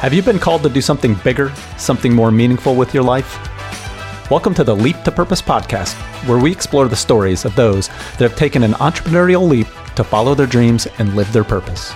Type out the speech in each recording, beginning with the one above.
Have you been called to do something bigger, something more meaningful with your life? Welcome to the Leap to Purpose podcast, where we explore the stories of those that have taken an entrepreneurial leap to follow their dreams and live their purpose.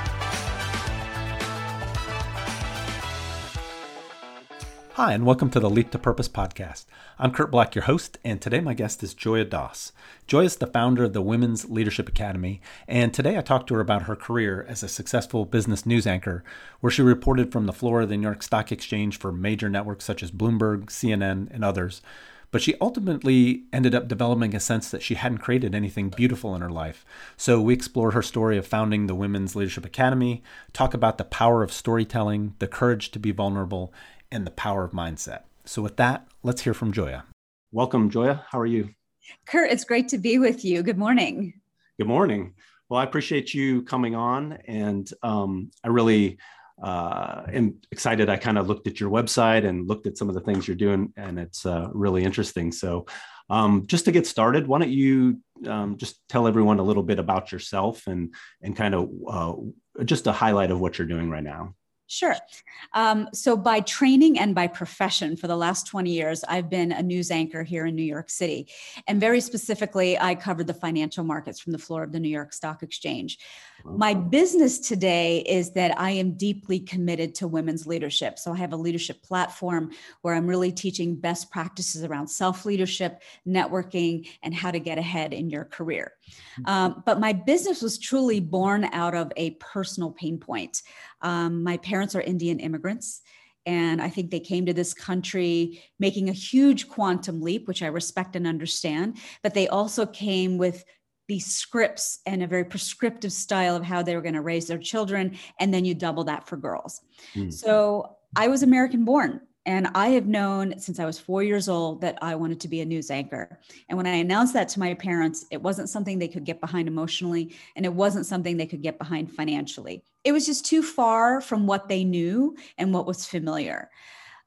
Hi, and welcome to the Leap to Purpose podcast. I'm Kurt Black, your host, and today my guest is Joya Dass. Joya is the founder of the Women's Leadership Academy, and today I talked to her about her career as a successful business news anchor, where she reported from the floor of the New York Stock Exchange for major networks such as Bloomberg, CNN, and others. But she ultimately ended up developing a sense that she hadn't created anything beautiful in her life. So we explore her story of founding the Women's Leadership Academy, talk about the power of storytelling, the courage to be vulnerable, and the power of mindset. So, with that, let's hear from Joya. Welcome, Joya. How are you? Kurt, it's great to be with you. Good morning. Good morning. Well, I appreciate you coming on, and um, I really uh, am excited. I kind of looked at your website and looked at some of the things you're doing, and it's uh, really interesting. So, um, just to get started, why don't you um, just tell everyone a little bit about yourself and and kind of uh, just a highlight of what you're doing right now? Sure. Um, so, by training and by profession, for the last 20 years, I've been a news anchor here in New York City. And very specifically, I covered the financial markets from the floor of the New York Stock Exchange. My business today is that I am deeply committed to women's leadership. So I have a leadership platform where I'm really teaching best practices around self leadership, networking, and how to get ahead in your career. Mm-hmm. Um, but my business was truly born out of a personal pain point. Um, my parents are Indian immigrants. And I think they came to this country making a huge quantum leap, which I respect and understand. But they also came with these scripts and a very prescriptive style of how they were going to raise their children. And then you double that for girls. Mm. So I was American born. And I have known since I was four years old that I wanted to be a news anchor. And when I announced that to my parents, it wasn't something they could get behind emotionally, and it wasn't something they could get behind financially. It was just too far from what they knew and what was familiar.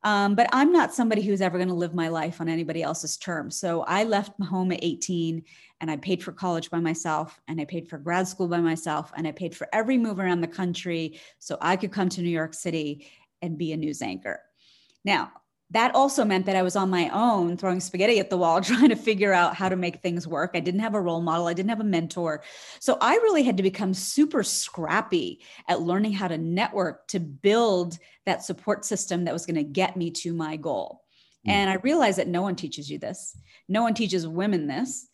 Um, but I'm not somebody who's ever going to live my life on anybody else's terms. So I left home at 18 and I paid for college by myself and I paid for grad school by myself and I paid for every move around the country so I could come to New York City and be a news anchor. Now, that also meant that I was on my own throwing spaghetti at the wall, trying to figure out how to make things work. I didn't have a role model, I didn't have a mentor. So I really had to become super scrappy at learning how to network to build that support system that was going to get me to my goal. Mm. And I realized that no one teaches you this, no one teaches women this.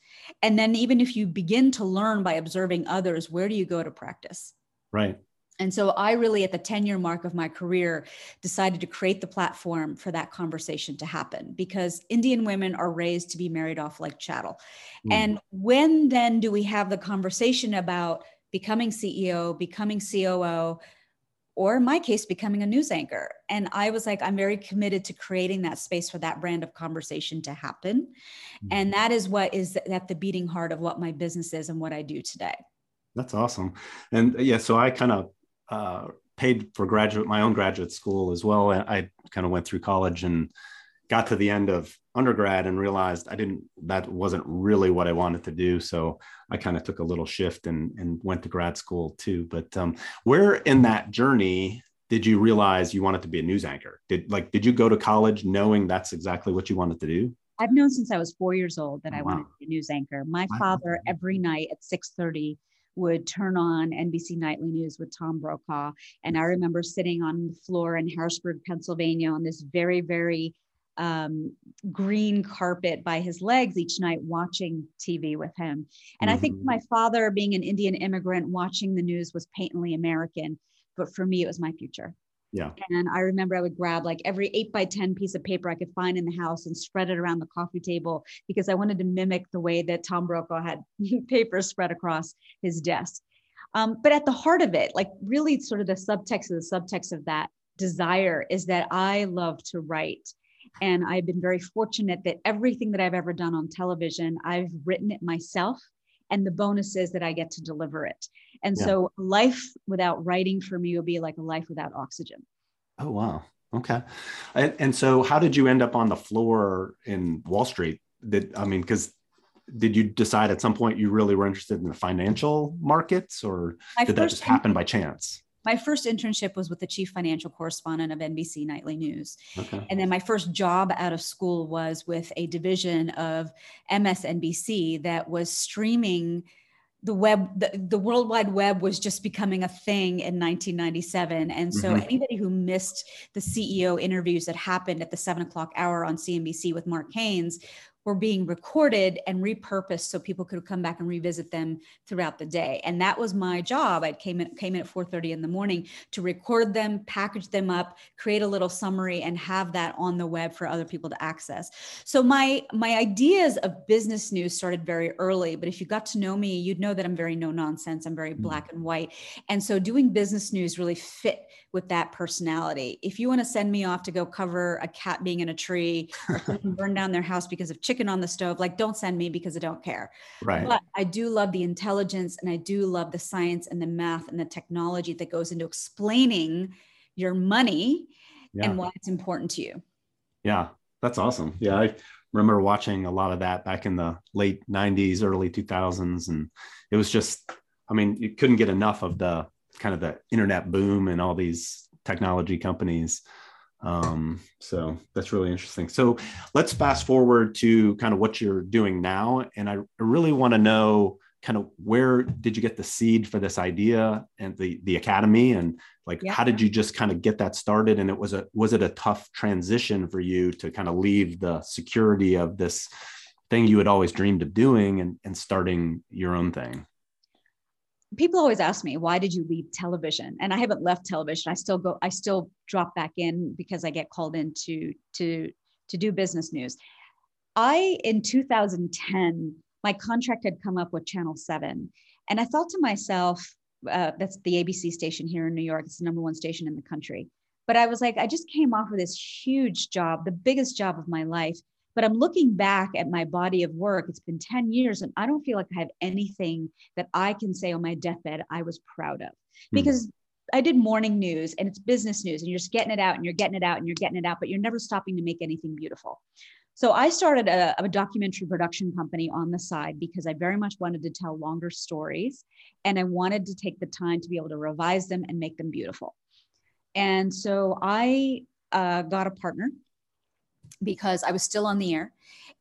And then, even if you begin to learn by observing others, where do you go to practice? Right. And so I really, at the 10 year mark of my career, decided to create the platform for that conversation to happen because Indian women are raised to be married off like chattel. Mm. And when then do we have the conversation about becoming CEO, becoming COO, or in my case, becoming a news anchor? And I was like, I'm very committed to creating that space for that brand of conversation to happen. Mm. And that is what is at the beating heart of what my business is and what I do today. That's awesome. And yeah, so I kind of uh, paid for graduate my own graduate school as well. I kind of went through college and got to the end of undergrad and realized I didn't that wasn't really what I wanted to do. So I kind of took a little shift and and went to grad school too. But um, where in that journey did you realize you wanted to be a news anchor? Did like did you go to college knowing that's exactly what you wanted to do? I've known since I was four years old that oh, I wanted to be a news anchor. My wow. father every night at 6:30 would turn on NBC Nightly News with Tom Brokaw. And I remember sitting on the floor in Harrisburg, Pennsylvania on this very, very um, green carpet by his legs each night watching TV with him. And mm-hmm. I think mm-hmm. my father, being an Indian immigrant, watching the news was patently American. But for me, it was my future. Yeah. And I remember I would grab like every eight by 10 piece of paper I could find in the house and spread it around the coffee table because I wanted to mimic the way that Tom Brokaw had paper spread across his desk. Um, but at the heart of it, like really sort of the subtext of the subtext of that desire is that I love to write. And I've been very fortunate that everything that I've ever done on television, I've written it myself and the bonus is that I get to deliver it. And yeah. so life without writing for me would be like a life without oxygen. Oh, wow. Okay. And, and so how did you end up on the floor in Wall Street? Did, I mean, because did you decide at some point you really were interested in the financial markets or my did that just happen by chance? My first internship was with the chief financial correspondent of NBC Nightly News. Okay. And then my first job out of school was with a division of MSNBC that was streaming the web the, the world wide web was just becoming a thing in 1997 and so mm-hmm. anybody who missed the ceo interviews that happened at the seven o'clock hour on cnbc with mark haines were being recorded and repurposed so people could come back and revisit them throughout the day. And that was my job. I came in came in at 4.30 in the morning to record them package them up create a little summary and have that on the web for other people to access. So my my ideas of business news started very early but if you got to know me you'd know that i'm very no nonsense. I'm very mm. black and white. And so doing business news really fit with that personality. If you want to send me off to go cover a cat being in a tree or burn down their house because of chicken on the stove like don't send me because i don't care. Right. But i do love the intelligence and i do love the science and the math and the technology that goes into explaining your money yeah. and why it's important to you. Yeah that's awesome. Yeah i remember watching a lot of that back in the late 90s early 2000s and it was just i mean you couldn't get enough of the kind of the internet boom and all these technology companies um, so that's really interesting. So let's fast forward to kind of what you're doing now. And I really want to know kind of where did you get the seed for this idea and the the academy and like yeah. how did you just kind of get that started and it was a was it a tough transition for you to kind of leave the security of this thing you had always dreamed of doing and, and starting your own thing people always ask me why did you leave television? And i haven't left television. I still go i still drop back in because i get called in to to to do business news. I in 2010 my contract had come up with channel 7 and i thought to myself uh, that's the abc station here in new york. It's the number one station in the country. But i was like i just came off of this huge job the biggest job of my life but I'm looking back at my body of work. It's been 10 years, and I don't feel like I have anything that I can say on my deathbed I was proud of hmm. because mm. I did morning news and it's business news, and you're just getting it out and you're getting it out and you're getting it out, but you're never stopping to make anything beautiful. So I started a, a, documentary production company on the side because I very much wanted to tell longer stories and I wanted to take the time to be able to revise them and make them beautiful. And so I uh, got a partner because I was still on the air.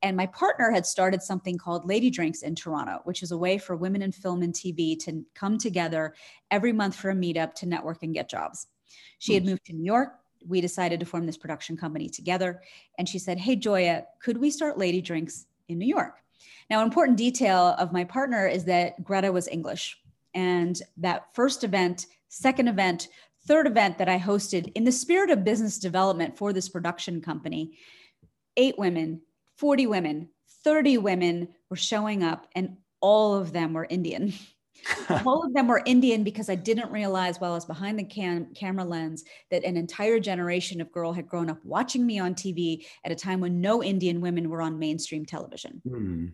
And my partner had started something called Lady Drinks in Toronto, which is a way for women in film and TV to come together every month for a meetup to network and get jobs. She had hmm. moved to New York. We decided to form this production company together. And she said, Hey, Joya, could we start Lady Drinks in New York? Now, an important detail of my partner is that Greta was English. And that first event, second event, third event that I hosted in the spirit of business development for this production company, eight women, 40 women, 30 women were showing up, and all of them were Indian. all of them were Indian because I didn't realize while I was behind the cam- camera lens that an entire generation of girl had grown up watching me on TV at a time when no Indian women were on mainstream television. Mm.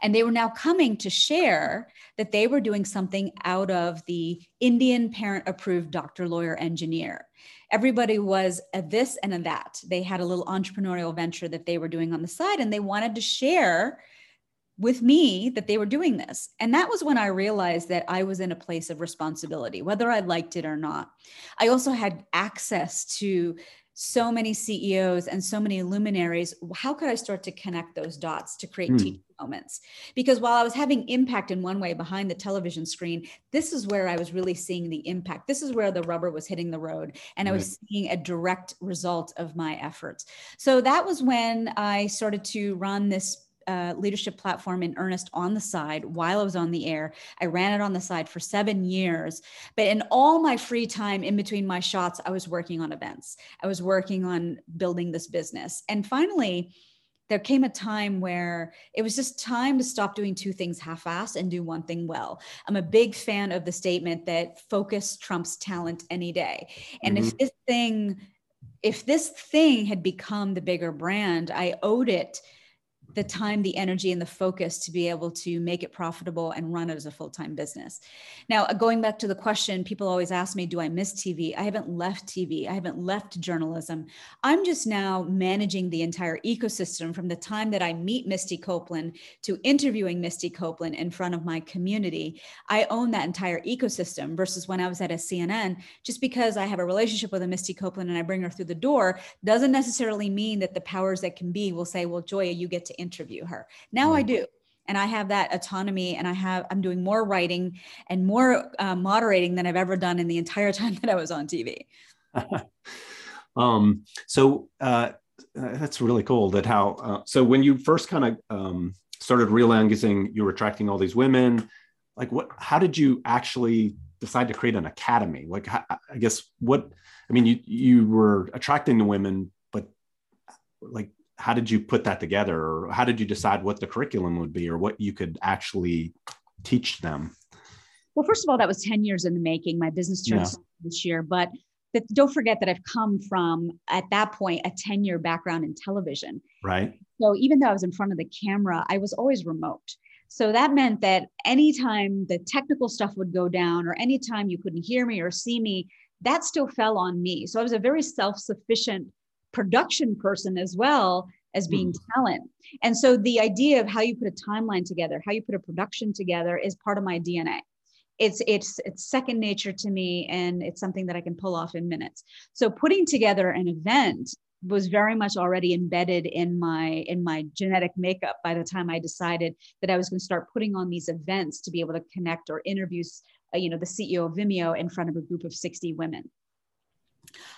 And they were now coming to share that they were doing something out of the Indian parent approved doctor, lawyer, engineer. Everybody was a this and a that. They had a little entrepreneurial venture that they were doing on the side, and they wanted to share with me that they were doing this. And that was when I realized that I was in a place of responsibility, whether I liked it or not. I also had access to so many CEOs and so many luminaries, how could I start to connect those dots to create mm. teaching moments? Because while I was having impact in one way behind the television screen, this is where I was really seeing the impact. This is where the rubber was hitting the road, and right. I was seeing a direct result of my efforts. So that was when I started to run this uh, leadership platform in earnest on the side while I was on the air. I ran it on the side for seven years. But in all my free time in between my shots, I was working on events. I was working on building this business. And finally, there came a time where it was just time to stop doing two things half assed and do one thing well. I'm a big fan of the statement that focus trumps talent any day. And mm-hmm. if this thing, if this thing had become the bigger brand, I owed it the time, the energy, and the focus to be able to make it profitable and run it as a full time business. Now, uh, going back to the question, people always ask me, Do I miss TV? I haven't left TV, I haven't left journalism. I'm just now managing the entire ecosystem from the time that I meet Misty Copeland to interviewing Misty Copeland in front of my community. I own that entire ecosystem versus when I was at a CNN, just because I have a relationship with a Misty Copeland and I bring her through the door doesn't necessarily mean that the powers that can be will say, Well, Joya, you get to interview her. Now I do. And I have that autonomy, and I have I'm doing more writing and more uh, moderating than I've ever done in the entire time that I was on TV. um, so uh, that's really cool. That how uh, so when you first kind of um, started realizing you were attracting all these women, like what? How did you actually decide to create an academy? Like I guess what I mean, you you were attracting the women, but like how did you put that together? Or how did you decide what the curriculum would be or what you could actually teach them? Well first of all that was 10 years in the making. My business turned yeah. this year but don't forget that i've come from at that point a 10 year background in television. Right. So even though i was in front of the camera i was always remote. So that meant that anytime the technical stuff would go down or anytime you couldn't hear me or see me that still fell on me. So i was a very self-sufficient production person as well as being mm. talent. And so the idea of how you put a timeline together, how you put a production together is part of my DNA. It's it's it's second nature to me and it's something that I can pull off in minutes. So putting together an event was very much already embedded in my in my genetic makeup by the time I decided that I was going to start putting on these events to be able to connect or interview uh, you know the CEO of Vimeo in front of a group of 60 women.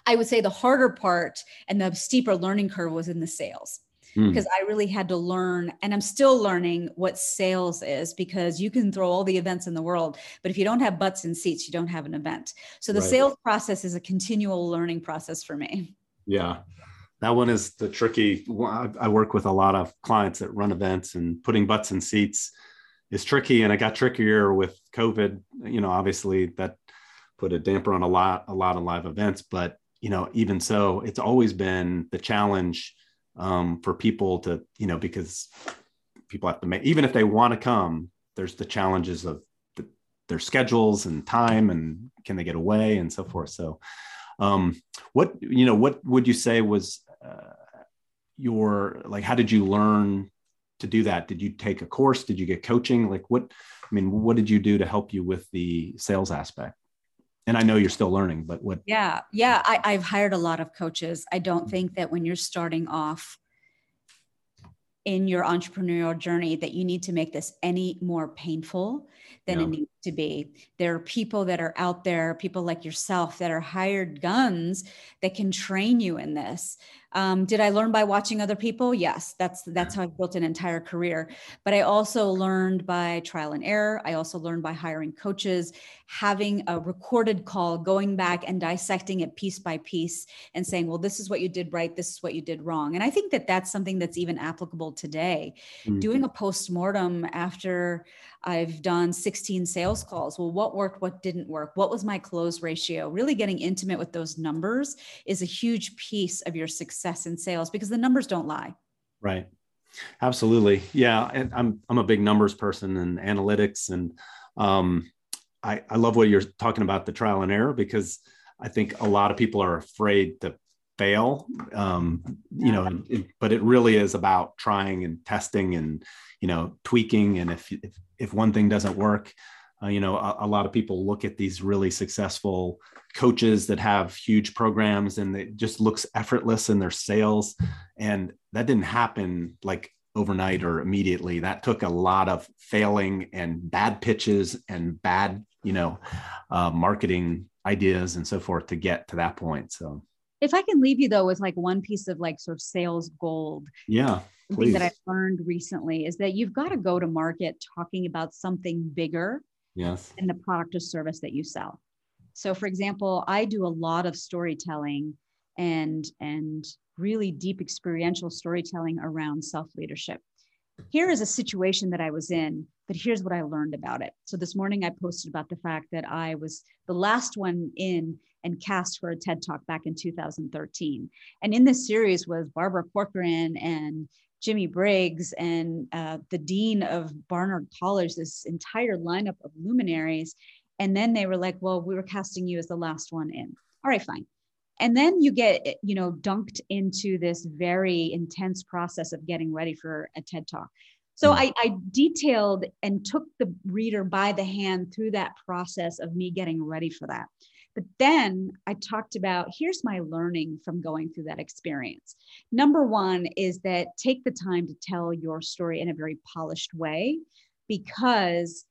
I would say the harder part and the steeper learning curve was in the sales hmm. because I really had to learn, and I'm still learning what sales is because you can throw all the events in the world, but if you don't have butts and seats, you don't have an event. So the right. sales process is a continual learning process for me. Yeah. That one is the tricky. I work with a lot of clients that run events, and putting butts in seats is tricky. And it got trickier with COVID. You know, obviously that put a damper on a lot a lot of live events but you know even so it's always been the challenge um, for people to you know because people have to make even if they want to come there's the challenges of the, their schedules and time and can they get away and so forth. So um, what you know what would you say was uh, your like how did you learn to do that? Did you take a course? Did you get coaching? Like what i mean what did you do to help you with the sales aspect and I know you're still learning, but what? Yeah, yeah. I, I've hired a lot of coaches. I don't think that when you're starting off in your entrepreneurial journey that you need to make this any more painful than yeah. it needs to be. There are people that are out there, people like yourself, that are hired guns that can train you in this. Um, did I learn by watching other people? Yes, that's that's how I've built an entire career. But I also learned by trial and error. I also learned by hiring coaches, having a recorded call, going back and dissecting it piece by piece, and saying, "Well, this is what you did right. This is what you did wrong." And I think that that's something that's even applicable today. Mm-hmm. Doing a post mortem after I've done 16 sales calls. Well, what worked? What didn't work? What was my close ratio? Really getting intimate with those numbers is a huge piece of your success in sales because the numbers don't lie. Right. Absolutely. Yeah. And I'm, I'm a big numbers person and analytics. And um, I, I love what you're talking about the trial and error because I think a lot of people are afraid to fail um, you know it, but it really is about trying and testing and you know tweaking and if if, if one thing doesn't work uh, you know a, a, lot of people look at these really successful coaches that have huge programs and it just looks effortless in their sales and that didn't happen like overnight or immediately that took a lot of failing and bad pitches and bad you know uh, marketing ideas and so forth to get to that point so if I can leave you though with like one piece of like sort of sales gold. Yeah. Something that I've learned recently is that you've got to go to market talking about something bigger yes. in the product or service that you sell. So for example, I do a lot of storytelling and and really deep experiential storytelling around self-leadership. Here is a situation that I was in, but here's what I learned about it. So this morning I posted about the fact that I was the last one in and cast for a TED Talk back in 2013. And in this series was Barbara Corcoran and Jimmie Briggs and uh, the dean of Barnard College, this entire lineup of luminaries. And then they were like, well, we were casting you as the last one in. All right, fine. And then you get, you know, dunked into this very intense process of getting ready for a TED Talk. So mm. I, I, detailed and took the reader by the hand through that process of me getting ready for that. But then I talked about here's my learning from going through that experience. Number one is that take the time to tell your story in a very polished way because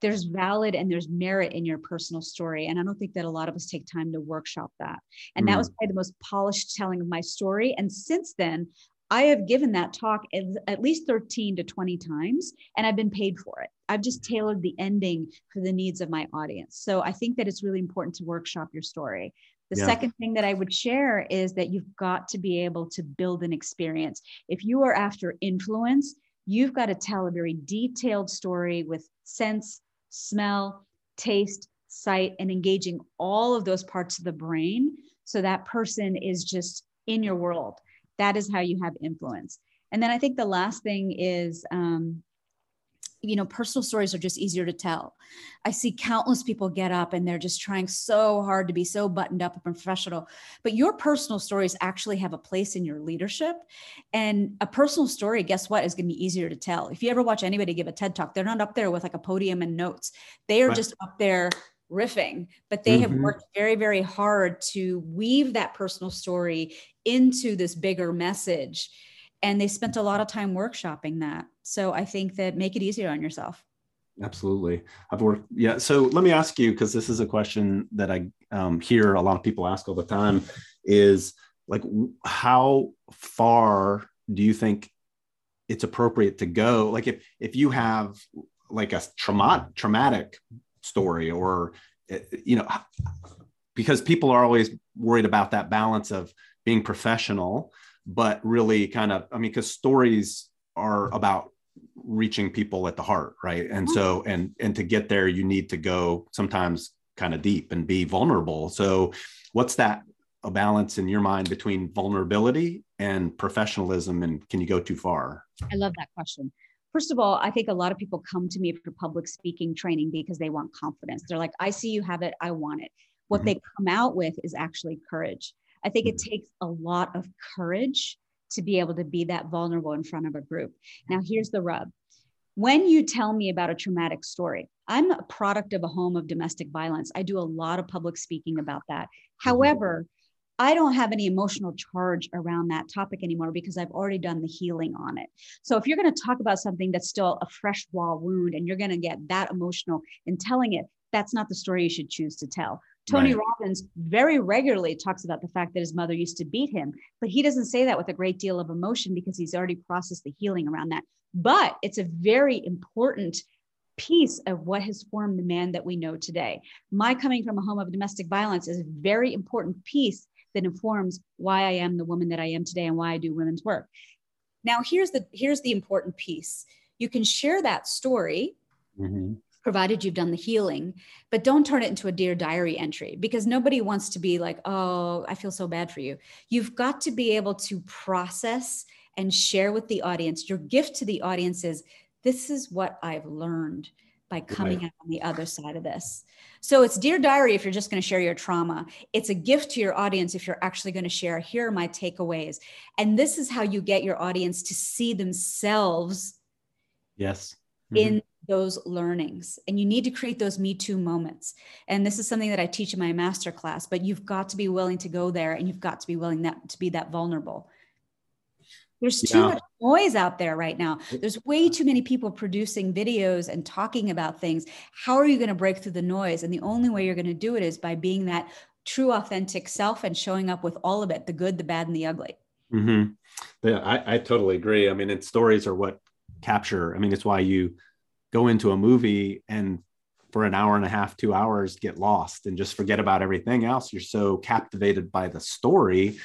there's valid and there's merit in your personal story. And I don't think that a lot of us take time to workshop that. And mm. that was probably the most polished telling of my story. And since then, I have given that talk at least 13 to 20 times and I've been paid for it. I've just tailored the ending for the needs of my audience. So I think that it's really important to workshop your story. The yeah. second thing that I would share is that you've got to be able to build an experience. If you are after influence, you've got to tell a very detailed story with sense, smell, taste, sight, and engaging all of those parts of the brain so that person is just in your world that is how you have influence. And then i think the last thing is um, you know personal stories are just easier to tell. I see countless people get up and they're just trying so hard to be so buttoned up and professional but your personal stories actually have a place in your leadership. And a personal story guess what is going to be easier to tell. If you ever watch anybody give a ted talk they're not up there with like a podium and notes. They are right. just up there riffing, but they mm-hmm. have worked very, very hard to weave that personal story into this bigger message. And they spent a lot of time workshopping that. So I think that make it easier on yourself. Absolutely. I've worked, yeah. So let me ask you, because this is a question that I um, hear a lot of people ask all the time is like, how far do you think it's appropriate to go? Like if, if you have like a traumatic, traumatic story or eh, you know because people are always worried about that balance of being professional but really kind of i mean because stories are about reaching people at the heart right? And so mm-hmm. and and to get there you need to go sometimes kind of deep and be vulnerable. So what's that a balance in your mind between vulnerability and professionalism and can you go too far? I love that question First of all, I think a lot of people come to me for public speaking training because they want confidence. They're like, I see you have it, I want it. What mm-hmm. they come out with is actually courage. I think it mm-hmm. takes a lot of courage to be able to be that vulnerable in front of a group. Now, here's the rub. When you tell me about a traumatic story, I'm a product of a home of domestic violence. I do a lot of public speaking about that. Mm-hmm. However, I don't have any emotional charge around that topic anymore because I've already done the healing on it. So if you're going to talk about something that's still a fresh raw wound and you're going to get that emotional in telling it, that's not the story you should choose to tell. Tony right. Robbins very regularly talks about the fact that his mother used to beat him, but he doesn't say that with a great deal of emotion because he's already processed the healing around that. But it's a very important piece of what has formed the man that we know today. My coming from a home of domestic violence is a very important piece that informs why I am the woman that I am today and why I do women's work. Now, here's the here's the important piece. You can share that story. Mm-hmm. Provided you've done the healing, but don't turn it into a dear diary entry because nobody wants to be like, oh, I feel so bad for you. You've got to be able to process and share with the audience. Your gift to the audience is this is what I've learned by coming right. out on the other side of this. So it's Dear Diary if you're just going to share your trauma. It's a gift to your audience if you're actually going to share, here are my takeaways. And this is how you get your audience to see themselves. Yes. Mm-hmm. In those learnings. And you need to create those Me Too moments. And this is something that I teach in my master class, but you've got to be willing to go there and you've got to be willing that, to be that vulnerable. There's too yeah. much noise out there right now. There's way too many people producing videos and talking about things. How are you going to break through the noise? And the only way you're going to do it is by being that true, authentic self and showing up with all of it the good, the bad, and the ugly. Mm-hmm. Yeah, I, I totally agree. I mean, and stories are what capture. I mean, it's why you go into a movie and for an hour and a half, two hours, get lost and just forget about everything else. You're so captivated by the story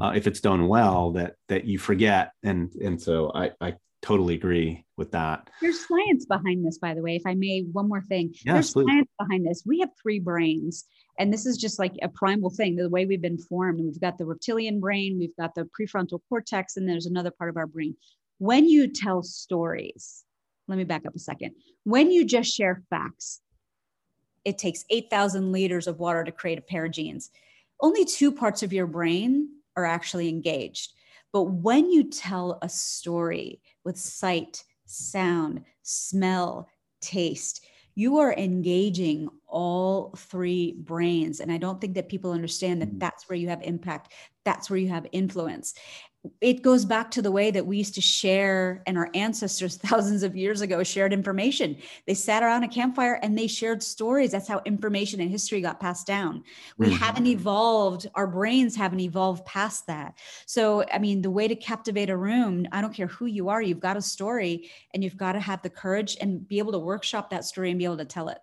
uh, if it's done well that that you forget and and so I, I totally agree with that there's science behind this by the way if i may one more thing yes, there's please. science behind this we have three brains and this is just like a primal thing the way we've been formed we've got the reptilian brain we've got the prefrontal cortex and there's another part of our brain when you tell stories, let me back up a second. When you just share facts, it takes 8,000 liters of water to create a pair of jeans. Only two parts of your brain are actually engaged. But when you tell a story with sight, sound, smell, taste, you are engaging all three brains. And I don't think that people understand that mm. that's where you have impact, that's where you have influence it goes back to the way that we used to share and our ancestors thousands of years ago shared information. They sat around a campfire and they shared stories. That's how information and history got passed down. We mm-hmm. haven't evolved our brains haven't evolved past that. So i mean the way to captivate a room i don't care who you are you've got a story and you've got to have the courage and be able to workshop that story and be able to tell it.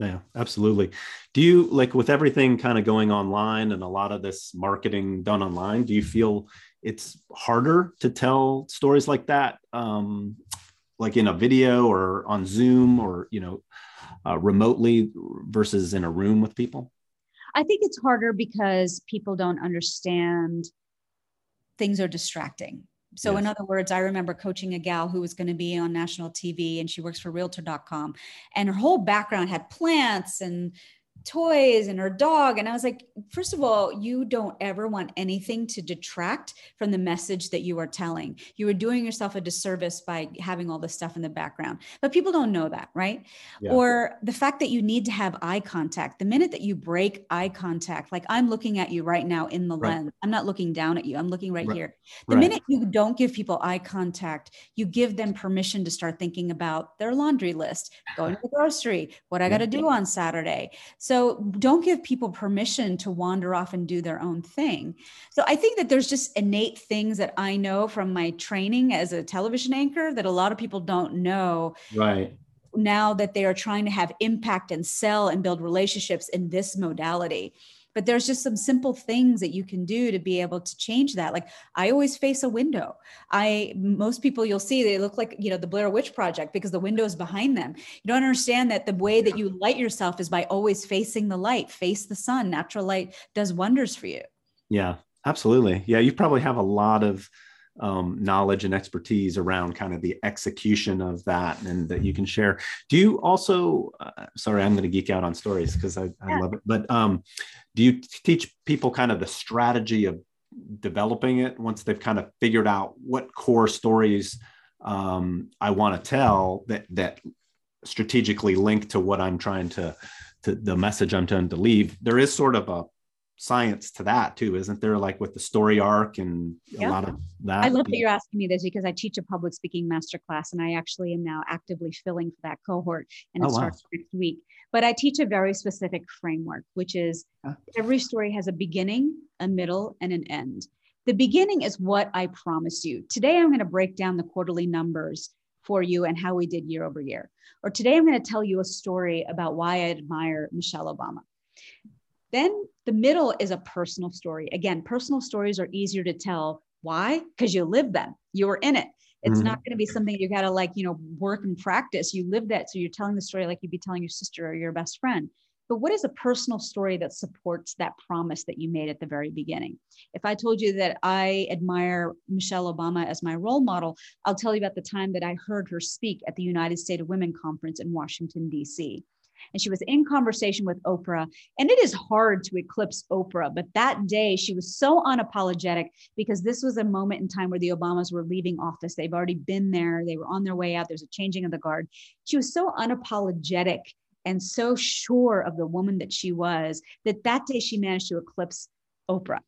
Yeah, absolutely. Do you like with everything kind of going online and a lot of this marketing done online, do you feel it's harder to tell stories like that um, like in a video or on zoom or you know uh, remotely versus in a room with people i think it's harder because people don't understand things are distracting so yes. in other words i remember coaching a gal who was going to be on national tv and she works for realtor.com and her whole background had plants and toys and her dog. And I was like, first of all, you don't ever want anything to detract from the message that you are telling. You are doing yourself a disservice by having all this stuff in the background. But people don't know that, right? Yeah. Or the fact that you need to have eye contact. The minute that you break eye contact, like I'm looking at you right now in the right. lens, I'm not looking down at you, I'm looking right, right. here. The right. minute you don't give people eye contact, you give them permission to start thinking about their laundry list, going to the grocery, what I got to do on Saturday. So don't give people permission to wander off and do their own thing. So I think that there's just innate things that I know from my training as a television anchor that a lot of people don't know. Right. Now that they are trying to have impact and sell and build relationships in this modality but there's just some simple things that you can do to be able to change that. Like i always face a window. I most people you'll see they look like you know the blair witch project because the window is behind them. You don't understand that the way that you light yourself is by always facing the light. Face the sun. Natural light does wonders for you. Yeah absolutely. Yeah you probably have a lot of um, knowledge and expertise around kind of the execution of that and that you can share. Do you also, uh, sorry, I'm going to geek out on stories because I, I yeah. love it, but um, do you teach people kind of the strategy of developing it once they've kind of figured out what core stories um, I want to tell that, that strategically link to what I'm trying to, to the message I'm trying to leave? There is sort of a science to that too, isn't there? Like with the story arc and yeah. a lot of that. I love that you're asking me this because I teach a public speaking masterclass and I actually am now actively filling for that cohort and oh, it oh, starts wow. next week. But I teach a very specific framework, which is every story has a beginning, a middle, and an end. The beginning is what I promise you. Today, I'm going to break down the quarterly numbers for you and how we did year over year. Or today, I'm going to tell you a story about why I admire Michelle Obama. Then the middle is a personal story. Again, personal stories are easier to tell. Why? Because you live them, you were in it. It's mm-hmm. not going to be something you got to like, you know, work and practice. You live that. So you're telling the story like you'd be telling your sister or your best friend. But what is a personal story that supports that promise that you made at the very beginning? If I told you that I admire Michelle Obama as my role model, I'll tell you about the time that I heard her speak at the United States of Women Conference in Washington, D.C and she was in conversation with Oprah. And it is hard to eclipse Oprah, but that day she was so unapologetic because this was a moment in time where the Obamas were leaving office. They've already been there, they were on their way out, there's a changing of the guard. She was so unapologetic and so sure of the woman that she was that that day she managed to eclipse Oprah.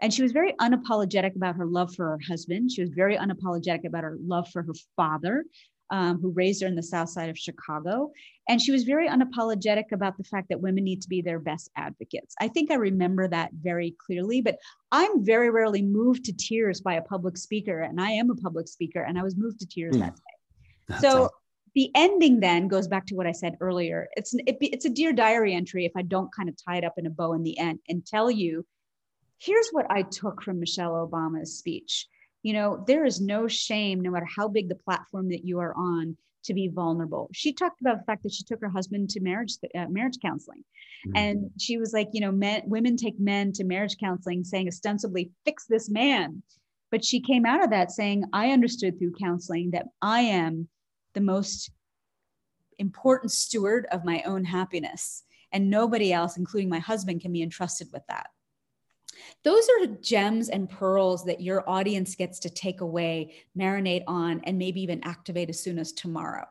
And she was very unapologetic about her love for her husband. She was very unapologetic about her love for her father um, who raised her in the South Side of Chicago. And she was very unapologetic about the fact that women need to be their best advocates. I think I remember that very clearly, but I'm very rarely moved to tears by a public speaker. And I am a public speaker, and I was moved to tears mm. that day. That's so, awesome. the ending then goes back to what I said earlier. It's an, it, it's a dear diary entry if I don't kind of tie it up in a bow in the end and tell you, here's what I took from Michelle Obama's speech you know there is no shame no matter how big the platform that you are on to be vulnerable she talked about the fact that she took her husband to marriage uh, marriage counseling mm-hmm. and she was like you know men women take men to marriage counseling saying ostensibly fix this man But she came out of that saying, I understood through counseling that I am the most important steward of my own happiness. And nobody else, including my husband, can be entrusted with that. Those are gems and pearls that your audience gets to take away, marinate on, and maybe even activate as soon as tomorrow.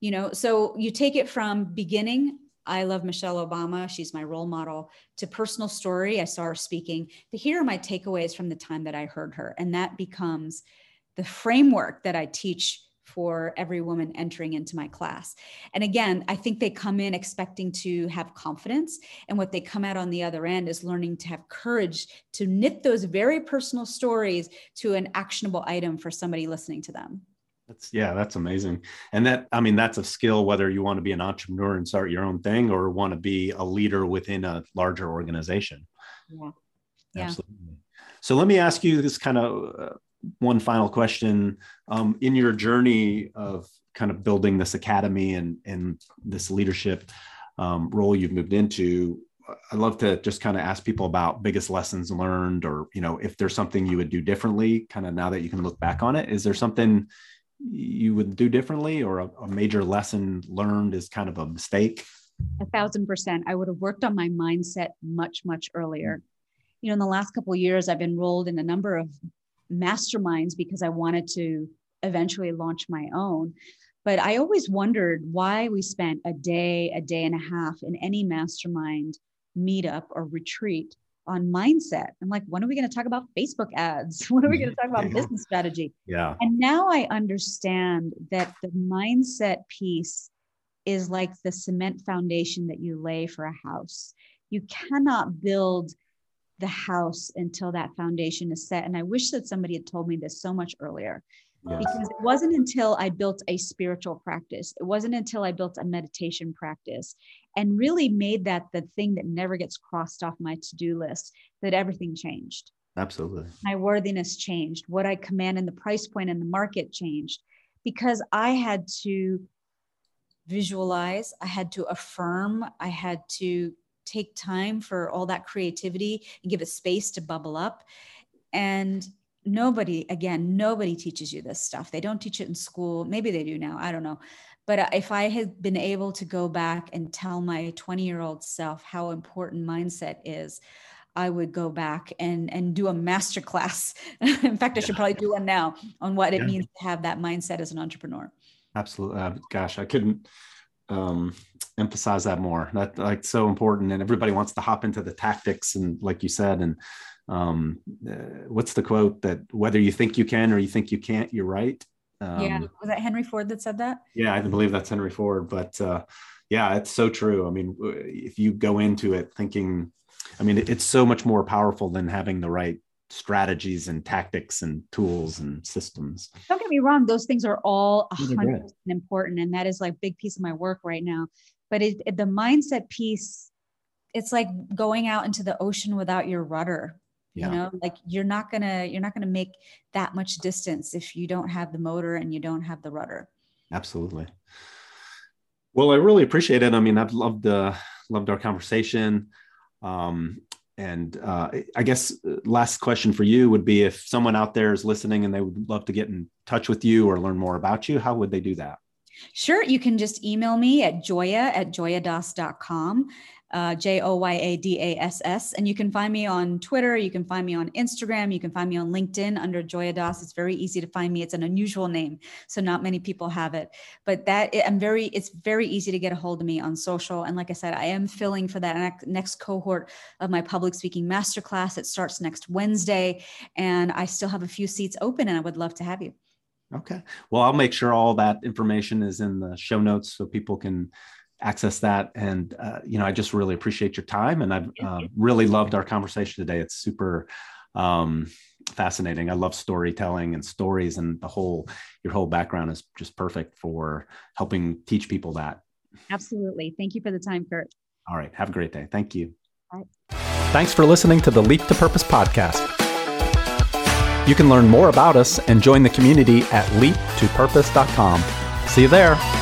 You know, so you take it from beginning I love Michelle Obama. She's my role model. To personal story, I saw her speaking. But here are my takeaways from the time that I heard her. And that becomes the framework that I teach for every woman entering into my class. And again, I think they come in expecting to have confidence. And what they come out on the other end is learning to have courage to knit those very personal stories to an actionable item for somebody listening to them. That's yeah, that's amazing. And that I mean that's a skill whether you want to be an entrepreneur and start your own thing or want to be a leader within a larger organization. Yeah. yeah. Absolutely. So let me ask you this kind of uh, one final question. Um, in your journey of kind of building this academy and and this leadership um, role you've moved into, I'd love to just kind of ask people about biggest lessons learned, or you know, if there's something you would do differently, kind of now that you can look back on it. Is there something you would do differently or a, a major lesson learned is kind of a mistake? A thousand percent. I would have worked on my mindset much, much earlier. You know, in the last couple of years, I've enrolled in a number of masterminds because I wanted to eventually launch my own. But I always wondered why we spent a day, a day and a half in any mastermind meetup or retreat on mindset. I'm like, when are we going to talk about Facebook ads? When are we going to talk about business strategy? Yeah. And now I understand that the mindset piece is like the cement foundation that you lay for a house. You cannot build the house until that foundation is set. And I wish that somebody had told me this so much earlier. Yes. Because it wasn't until I built a spiritual practice, it wasn't until I built a meditation practice and really made that the thing that never gets crossed off my to do list that everything changed. Absolutely. My worthiness changed. What I command in the price and the market changed because I had to visualize, I had to affirm, I had to take time for all that creativity and give it space to bubble up. And nobody again nobody teaches you this stuff. They don't teach it in school. Maybe they do now. I don't know. But uh, if i had been able to go back and tell my 20 year old self how important mindset is i would go back and and do a master class in fact i should probably do one now on what it means to have that mindset as an entrepreneur. Absolutely uh, gosh i couldn't um, emphasize that more that like so important and everybody wants to hop into the tactics and like you said and um, uh, what's the quote that whether you think you can or you think you can't, you're right. Um, yeah, was that Henry Ford that said that? Yeah, I believe that's Henry Ford. But uh, yeah, it's so true. I mean, if you go into it thinking, I mean, it's so much more powerful than having the right strategies and tactics and tools and systems. Don't get me wrong; those things are all important, and that is like big piece of my work right now. But it, it, the mindset piece, it's like going out into the ocean without your rudder yeah. you know like you're not gonna you're not gonna make that much distance if you don't have the motor and you don't have the rudder absolutely well i really appreciate it i mean i've loved uh loved our conversation um and uh, I guess uh, last question for you would be if someone out there is listening and they would love to get in touch with you or learn more about you, how would they do that? Sure. You can just email me at joya at joyadass.com uh, J O Y A D A S S. And you can find me on Twitter. You can find me on Instagram. You can find me on LinkedIn under Joya Dass. It's very easy to find me. It's an unusual name, so not many people have it. But that I'm very. It's very easy to get a hold of me on social. And like I said, I am filling for that next cohort of my public speaking masterclass. It starts next Wednesday, and I still have a few seats open, and I would love to have you. Okay. Well, I'll make sure all that information is in the show notes so people can access that. And, uh, you know, I just really appreciate your time. And I've uh, really loved our conversation today. It's super um, fascinating. I love storytelling and stories, and the whole, your whole background is just perfect for helping teach people that. Absolutely. Thank you for the time, Kurt. All right. Have a great day. Thank you. Thanks for listening to the Leap to Purpose podcast. You can learn more about us and join the community at leaptopurpose.com. See you there.